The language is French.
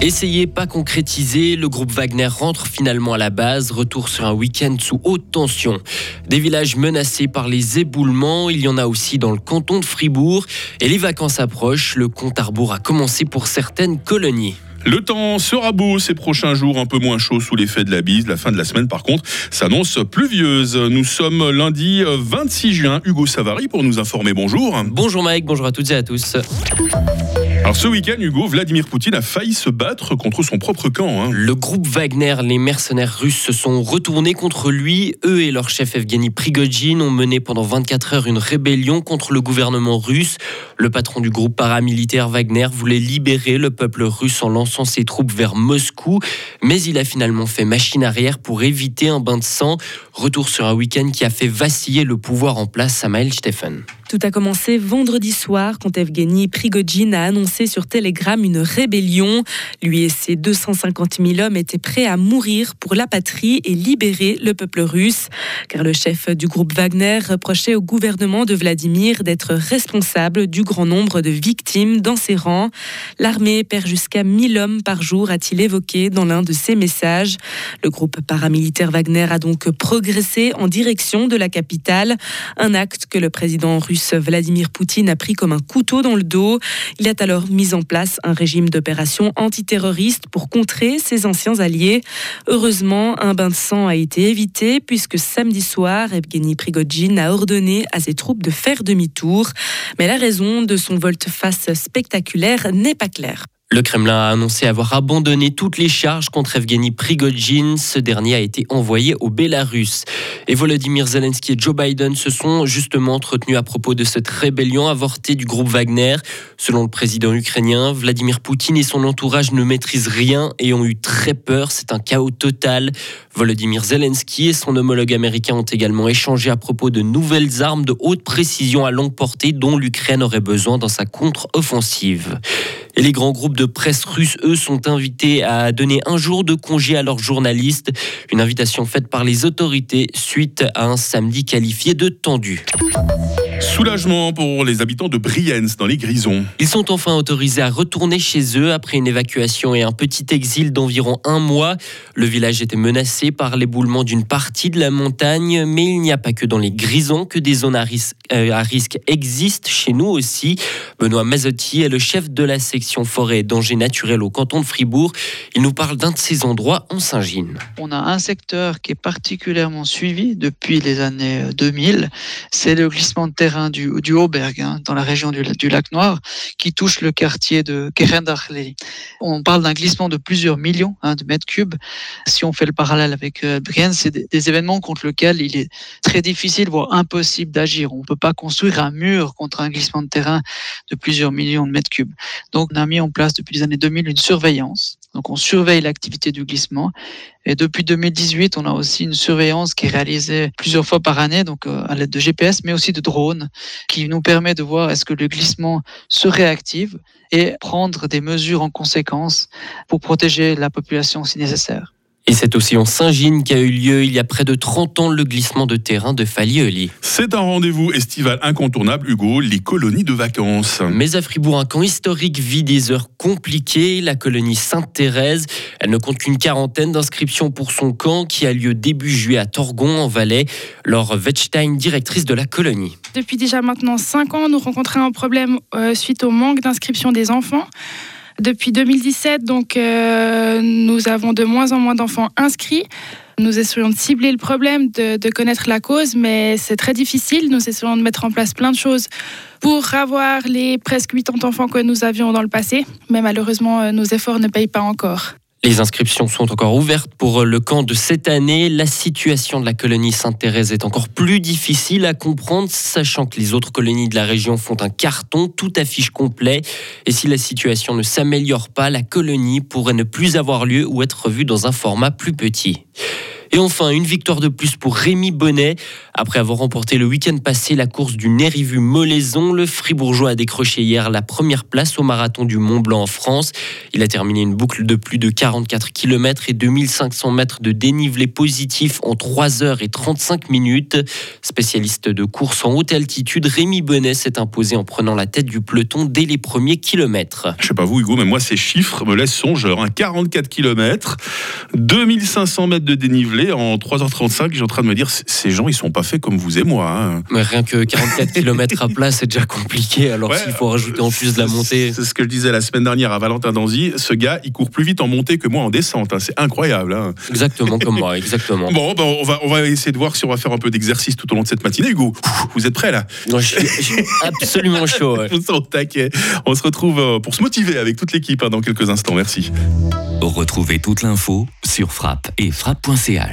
Essayez pas concrétisé, le groupe Wagner rentre finalement à la base, retour sur un week-end sous haute tension. Des villages menacés par les éboulements, il y en a aussi dans le canton de Fribourg. Et les vacances approchent, le compte à rebours a commencé pour certaines colonies. Le temps sera beau ces prochains jours, un peu moins chaud sous l'effet de la bise. La fin de la semaine, par contre, s'annonce pluvieuse. Nous sommes lundi 26 juin. Hugo Savary pour nous informer. Bonjour. Bonjour Mike, bonjour à toutes et à tous. Alors ce week-end, Hugo, Vladimir Poutine a failli se battre contre son propre camp. Hein. Le groupe Wagner, les mercenaires russes, se sont retournés contre lui. Eux et leur chef Evgeny Prigogine ont mené pendant 24 heures une rébellion contre le gouvernement russe. Le patron du groupe paramilitaire Wagner voulait libérer le peuple russe en lançant ses troupes vers Moscou, mais il a finalement fait machine arrière pour éviter un bain de sang. Retour sur un week-end qui a fait vaciller le pouvoir en place, Samael Stephen. Tout a commencé vendredi soir quand Evgeny Prigogine a annoncé sur Telegram une rébellion. Lui et ses 250 000 hommes étaient prêts à mourir pour la patrie et libérer le peuple russe. Car le chef du groupe Wagner reprochait au gouvernement de Vladimir d'être responsable du grand nombre de victimes dans ses rangs. L'armée perd jusqu'à 1000 hommes par jour, a-t-il évoqué dans l'un de ses messages. Le groupe paramilitaire Wagner a donc progressé en direction de la capitale. Un acte que le président russe Vladimir Poutine a pris comme un couteau dans le dos. Il a alors mis en place un régime d'opération antiterroriste pour contrer ses anciens alliés. Heureusement, un bain de sang a été évité puisque samedi soir, Evgeny Prigogine a ordonné à ses troupes de faire demi-tour. Mais la raison de son volte-face spectaculaire n'est pas claire. Le Kremlin a annoncé avoir abandonné toutes les charges contre Evgeny Prigogine. Ce dernier a été envoyé au Bélarus. Et Volodymyr Zelensky et Joe Biden se sont justement entretenus à propos de cette rébellion avortée du groupe Wagner. Selon le président ukrainien, Vladimir Poutine et son entourage ne maîtrisent rien et ont eu très peur. C'est un chaos total. Volodymyr Zelensky et son homologue américain ont également échangé à propos de nouvelles armes de haute précision à longue portée dont l'Ukraine aurait besoin dans sa contre-offensive. Les grands groupes de presse russes, eux, sont invités à donner un jour de congé à leurs journalistes. Une invitation faite par les autorités suite à un samedi qualifié de tendu. Soulagement pour les habitants de Brienz dans les Grisons. Ils sont enfin autorisés à retourner chez eux après une évacuation et un petit exil d'environ un mois. Le village était menacé par l'éboulement d'une partie de la montagne, mais il n'y a pas que dans les Grisons que des zones à risque, euh, à risque existent chez nous aussi. Benoît Mazotti est le chef de la section forêt et danger naturel au canton de Fribourg. Il nous parle d'un de ces endroits en Saint-Gine. On a un secteur qui est particulièrement suivi depuis les années 2000, c'est le glissement de du, du Auberg, hein, dans la région du, lac Noir, qui touche le quartier de Kerendachli. On parle d'un glissement de plusieurs millions hein, de mètres cubes. Si on fait le parallèle avec euh, Brienne, c'est des, événements contre lesquels il est très difficile, voire impossible d'agir. On ne peut pas construire un mur contre un glissement de terrain de plusieurs millions de mètres cubes. Donc, on a mis en place depuis les années 2000 une surveillance. Donc, on surveille l'activité du glissement. Et depuis 2018, on a aussi une surveillance qui est réalisée plusieurs fois par année, donc euh, à l'aide de GPS, mais aussi de drones qui nous permet de voir est-ce que le glissement se réactive et prendre des mesures en conséquence pour protéger la population si nécessaire. Et c'est aussi en Saint-Gine qu'a eu lieu il y a près de 30 ans le glissement de terrain de Falioli. C'est un rendez-vous estival incontournable, Hugo, les colonies de vacances. Mais à Fribourg, un camp historique vit des heures compliquées. La colonie Sainte-Thérèse, elle ne compte qu'une quarantaine d'inscriptions pour son camp qui a lieu début juillet à Torgon, en Valais. Laure Wettstein, directrice de la colonie. Depuis déjà maintenant 5 ans, nous rencontrons un problème euh, suite au manque d'inscription des enfants. Depuis 2017, donc, euh, nous avons de moins en moins d'enfants inscrits. Nous essayons de cibler le problème, de, connaître la cause, mais c'est très difficile. Nous essayons de mettre en place plein de choses pour avoir les presque 80 enfants que nous avions dans le passé, mais malheureusement, euh, nos efforts ne payent pas encore. Les inscriptions sont encore ouvertes pour le camp de cette année. La situation de la colonie Sainte-Thérèse est encore plus difficile à comprendre, sachant que les autres colonies de la région font un carton, tout affiche complet. Et si la situation ne s'améliore pas, la colonie pourrait ne plus avoir lieu ou être revue dans un format plus petit. Et enfin, une victoire de plus pour Rémi Bonnet. Après avoir remporté le week-end passé la course du Nérivu-Molaison, le Fribourgeois a décroché hier la première place au marathon du Mont Blanc en France. Il a terminé une boucle de plus de 44 km et 2500 mètres de dénivelé positif en 3 heures et 35 minutes. Spécialiste de course en haute altitude, Rémi Bonnet s'est imposé en prenant la tête du peloton dès les premiers kilomètres. Je sais pas vous Hugo, mais moi ces chiffres me laissent songeur. 44 km, 2500 mètres de dénivelé en 3h35. J'ai en train de me dire, ces gens, ils sont pas faits comme vous et moi. Hein. Mais rien que 44 km à plat, c'est déjà compliqué. Alors s'il faut rajouter en plus de la montée. C'est ce que je disais la semaine dernière à Valentin Danzy. Ce gars, il court plus vite en montée que moi en descente. Hein. C'est incroyable. Hein. Exactement comme moi, exactement. Bon, ben, on, va, on va essayer de voir si on va faire un peu d'exercice tout au long de cette matinée. Hugo, vous êtes prêt là? Non, je, suis, absolument chaud. On se retrouve euh, pour se motiver avec toute l'équipe dans quelques instants. Merci. Retrouvez toute l'info sur frappe et frappe.ch.